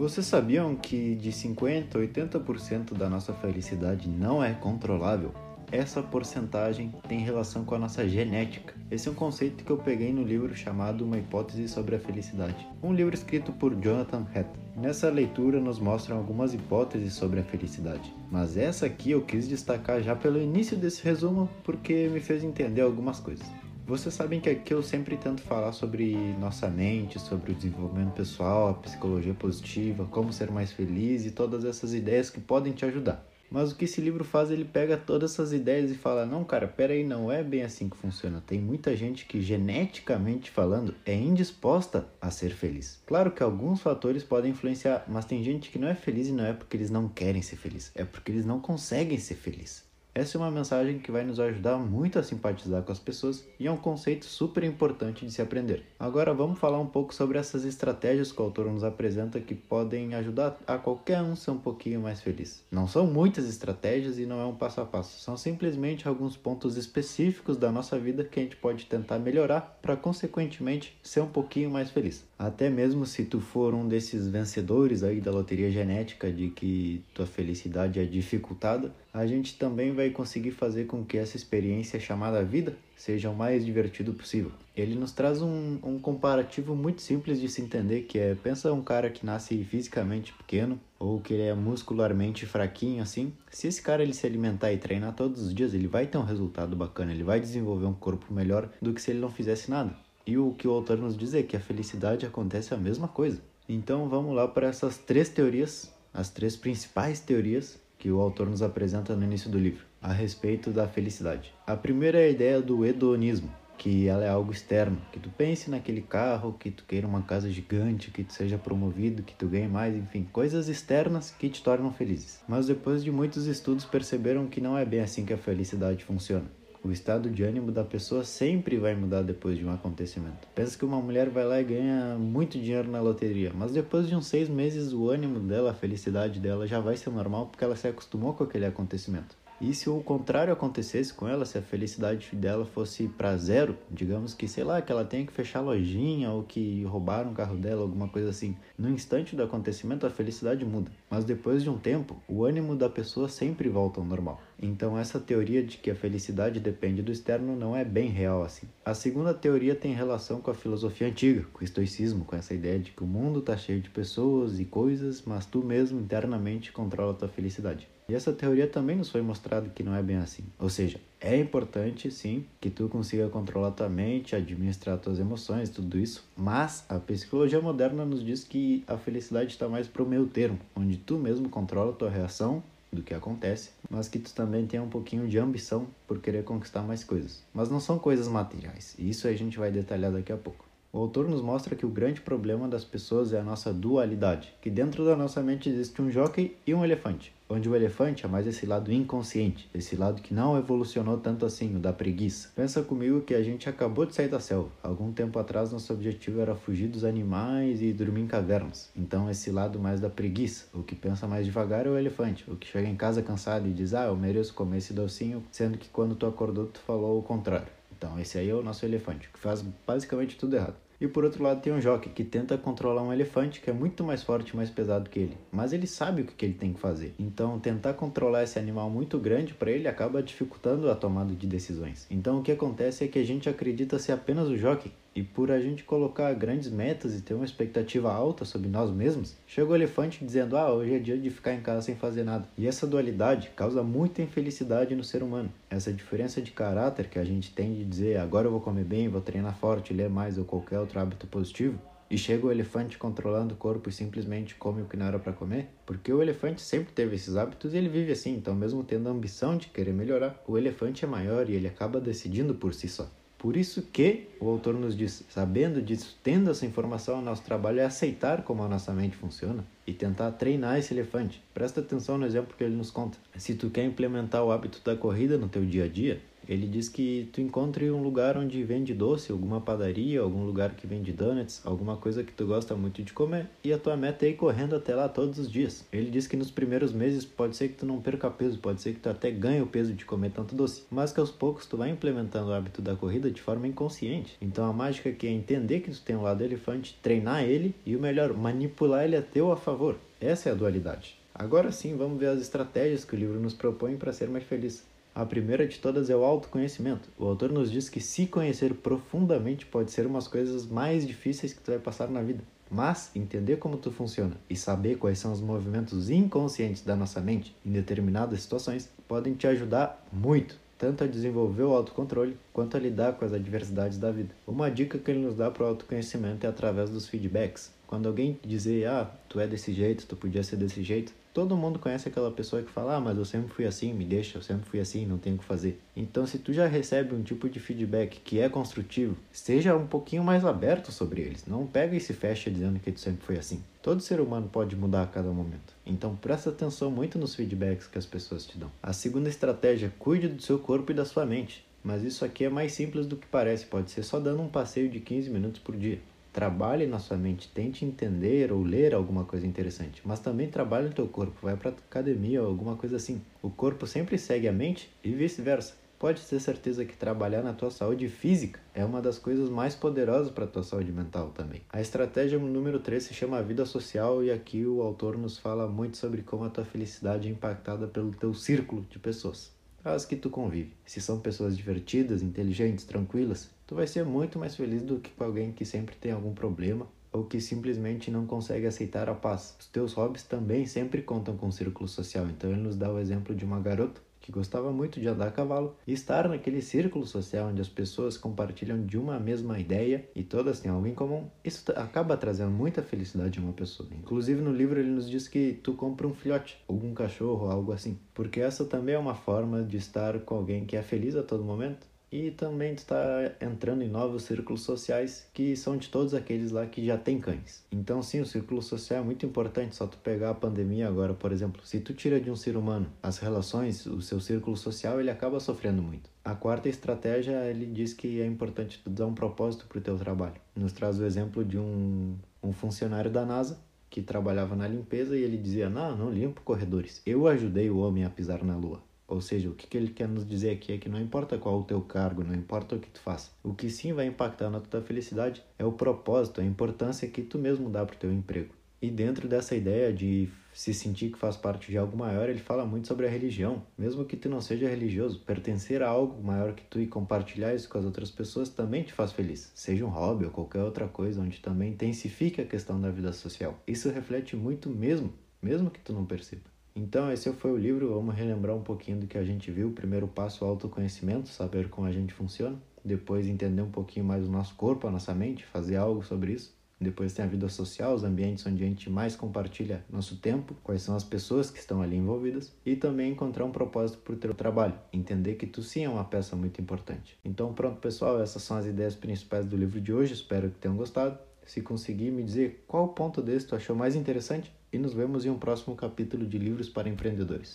Vocês sabiam que de 50 a 80% da nossa felicidade não é controlável? Essa porcentagem tem relação com a nossa genética. Esse é um conceito que eu peguei no livro chamado Uma Hipótese sobre a Felicidade, um livro escrito por Jonathan Haidt. Nessa leitura nos mostram algumas hipóteses sobre a felicidade, mas essa aqui eu quis destacar já pelo início desse resumo porque me fez entender algumas coisas. Vocês sabem que aqui eu sempre tento falar sobre nossa mente, sobre o desenvolvimento pessoal, a psicologia positiva, como ser mais feliz e todas essas ideias que podem te ajudar. Mas o que esse livro faz, ele pega todas essas ideias e fala: não, cara, pera aí, não é bem assim que funciona. Tem muita gente que, geneticamente falando, é indisposta a ser feliz. Claro que alguns fatores podem influenciar, mas tem gente que não é feliz e não é porque eles não querem ser felizes, é porque eles não conseguem ser felizes. Essa é uma mensagem que vai nos ajudar muito a simpatizar com as pessoas e é um conceito super importante de se aprender. Agora vamos falar um pouco sobre essas estratégias que o autor nos apresenta que podem ajudar a qualquer um ser um pouquinho mais feliz. Não são muitas estratégias e não é um passo a passo, são simplesmente alguns pontos específicos da nossa vida que a gente pode tentar melhorar para consequentemente ser um pouquinho mais feliz. Até mesmo se tu for um desses vencedores aí da loteria genética de que tua felicidade é dificultada, a gente também vai conseguir fazer com que essa experiência chamada vida seja o mais divertido possível. Ele nos traz um, um comparativo muito simples de se entender, que é, pensa um cara que nasce fisicamente pequeno, ou que ele é muscularmente fraquinho assim, se esse cara ele se alimentar e treinar todos os dias, ele vai ter um resultado bacana, ele vai desenvolver um corpo melhor do que se ele não fizesse nada. E o que o autor nos diz é que a felicidade acontece a mesma coisa. Então vamos lá para essas três teorias, as três principais teorias que o autor nos apresenta no início do livro, a respeito da felicidade. A primeira é a ideia do hedonismo, que ela é algo externo, que tu pense naquele carro, que tu queira uma casa gigante, que tu seja promovido, que tu ganhe mais, enfim, coisas externas que te tornam felizes. Mas depois de muitos estudos perceberam que não é bem assim que a felicidade funciona. O estado de ânimo da pessoa sempre vai mudar depois de um acontecimento. Pensa que uma mulher vai lá e ganha muito dinheiro na loteria, mas depois de uns seis meses o ânimo dela, a felicidade dela já vai ser normal porque ela se acostumou com aquele acontecimento. E se o contrário acontecesse com ela, se a felicidade dela fosse para zero, digamos que, sei lá, que ela tenha que fechar a lojinha ou que roubaram o carro dela, alguma coisa assim, no instante do acontecimento a felicidade muda. Mas depois de um tempo, o ânimo da pessoa sempre volta ao normal. Então essa teoria de que a felicidade depende do externo não é bem real assim. A segunda teoria tem relação com a filosofia antiga, com o estoicismo, com essa ideia de que o mundo está cheio de pessoas e coisas, mas tu mesmo internamente controla a tua felicidade. E essa teoria também nos foi mostrado que não é bem assim. Ou seja, é importante sim que tu consiga controlar tua mente, administrar tuas emoções, tudo isso, mas a psicologia moderna nos diz que a felicidade está mais pro meio termo, onde tu mesmo controla tua reação do que acontece, mas que tu também tenha um pouquinho de ambição por querer conquistar mais coisas. Mas não são coisas materiais, e isso a gente vai detalhar daqui a pouco. O autor nos mostra que o grande problema das pessoas é a nossa dualidade, que dentro da nossa mente existe um jockey e um elefante, onde o elefante é mais esse lado inconsciente, esse lado que não evolucionou tanto assim, o da preguiça. Pensa comigo que a gente acabou de sair da selva. Algum tempo atrás nosso objetivo era fugir dos animais e dormir em cavernas. Então esse lado mais da preguiça, o que pensa mais devagar é o elefante, o que chega em casa cansado e diz: "Ah, eu mereço comer esse docinho", sendo que quando tu acordou tu falou o contrário. Então, esse aí é o nosso elefante, que faz basicamente tudo errado. E por outro lado tem um jockey que tenta controlar um elefante que é muito mais forte e mais pesado que ele, mas ele sabe o que ele tem que fazer. Então tentar controlar esse animal muito grande para ele acaba dificultando a tomada de decisões. Então o que acontece é que a gente acredita ser apenas o jockey e por a gente colocar grandes metas e ter uma expectativa alta sobre nós mesmos, chega o elefante dizendo: Ah, hoje é dia de ficar em casa sem fazer nada. E essa dualidade causa muita infelicidade no ser humano. Essa diferença de caráter que a gente tem de dizer: Agora eu vou comer bem, vou treinar forte, ler mais ou qualquer outro hábito positivo. E chega o elefante controlando o corpo e simplesmente come o que não era para comer? Porque o elefante sempre teve esses hábitos e ele vive assim, então, mesmo tendo a ambição de querer melhorar, o elefante é maior e ele acaba decidindo por si só. Por isso que o autor nos diz, sabendo disso, tendo essa informação, nosso trabalho é aceitar como a nossa mente funciona e tentar treinar esse elefante. Presta atenção no exemplo que ele nos conta. Se tu quer implementar o hábito da corrida no teu dia a dia, Ele diz que tu encontre um lugar onde vende doce, alguma padaria, algum lugar que vende donuts, alguma coisa que tu gosta muito de comer, e a tua meta é ir correndo até lá todos os dias. Ele diz que nos primeiros meses pode ser que tu não perca peso, pode ser que tu até ganhe o peso de comer tanto doce, mas que aos poucos tu vai implementando o hábito da corrida de forma inconsciente. Então a mágica aqui é entender que tu tem um lado elefante, treinar ele e o melhor, manipular ele a teu a favor. Essa é a dualidade. Agora sim, vamos ver as estratégias que o livro nos propõe para ser mais feliz. A primeira de todas é o autoconhecimento. O autor nos diz que se conhecer profundamente pode ser umas coisas mais difíceis que tu vai passar na vida. Mas entender como tu funciona e saber quais são os movimentos inconscientes da nossa mente em determinadas situações podem te ajudar muito, tanto a desenvolver o autocontrole quanto a lidar com as adversidades da vida. Uma dica que ele nos dá para o autoconhecimento é através dos feedbacks. Quando alguém dizer, ah, tu é desse jeito, tu podia ser desse jeito, todo mundo conhece aquela pessoa que fala, ah, mas eu sempre fui assim, me deixa, eu sempre fui assim, não tenho o que fazer. Então, se tu já recebe um tipo de feedback que é construtivo, seja um pouquinho mais aberto sobre eles. Não pega e se fecha dizendo que tu sempre foi assim. Todo ser humano pode mudar a cada momento. Então, presta atenção muito nos feedbacks que as pessoas te dão. A segunda estratégia, cuide do seu corpo e da sua mente. Mas isso aqui é mais simples do que parece, pode ser só dando um passeio de 15 minutos por dia. Trabalhe na sua mente, tente entender ou ler alguma coisa interessante, mas também trabalhe no teu corpo, vai para academia ou alguma coisa assim. O corpo sempre segue a mente e vice-versa. Pode ter certeza que trabalhar na tua saúde física é uma das coisas mais poderosas para a tua saúde mental também. A estratégia número 3 se chama vida social e aqui o autor nos fala muito sobre como a tua felicidade é impactada pelo teu círculo de pessoas as que tu convive. Se são pessoas divertidas, inteligentes, tranquilas, tu vai ser muito mais feliz do que com alguém que sempre tem algum problema ou que simplesmente não consegue aceitar a paz. Os teus hobbies também sempre contam com o círculo social. Então ele nos dá o exemplo de uma garota que gostava muito de andar a cavalo e estar naquele círculo social onde as pessoas compartilham de uma mesma ideia e todas têm algo em comum, isso acaba trazendo muita felicidade a uma pessoa. Inclusive no livro ele nos diz que tu compra um filhote, algum cachorro, algo assim, porque essa também é uma forma de estar com alguém que é feliz a todo momento e também está entrando em novos círculos sociais que são de todos aqueles lá que já tem cães. Então sim, o círculo social é muito importante, só tu pegar a pandemia agora, por exemplo, se tu tira de um ser humano as relações, o seu círculo social, ele acaba sofrendo muito. A quarta estratégia, ele diz que é importante tu dar um propósito para o teu trabalho. Nos traz o exemplo de um, um funcionário da NASA que trabalhava na limpeza e ele dizia, não, não limpo corredores, eu ajudei o homem a pisar na lua. Ou seja, o que, ele quer nos dizer aqui é que não importa qual o teu cargo, não importa o que tu faça. O que sim vai impactar na tua felicidade é o propósito, a importância que tu mesmo dá para o teu emprego. E dentro dessa ideia de se sentir que faz parte de algo maior, ele fala muito sobre a religião. Mesmo que tu não seja religioso, pertencer a algo maior que tu e compartilhar isso com as outras pessoas também te faz feliz. Seja um hobby ou qualquer outra coisa onde também intensifica a questão da vida social. Isso reflete muito mesmo, mesmo que tu não perceba. Então, esse foi o livro. Vamos relembrar um pouquinho do que a gente viu. Primeiro passo, autoconhecimento, saber como a gente funciona. Depois, entender um pouquinho mais o nosso corpo, a nossa mente, fazer algo sobre isso. Depois tem a vida social, os ambientes onde a gente mais compartilha nosso tempo, quais são as pessoas que estão ali envolvidas e também encontrar um propósito para o teu trabalho, entender que tu sim é uma peça muito importante. Então pronto pessoal, essas são as ideias principais do livro de hoje, espero que tenham gostado. Se conseguir me dizer qual ponto desse tu achou mais interessante, e nos vemos em um próximo capítulo de Livros para Empreendedores.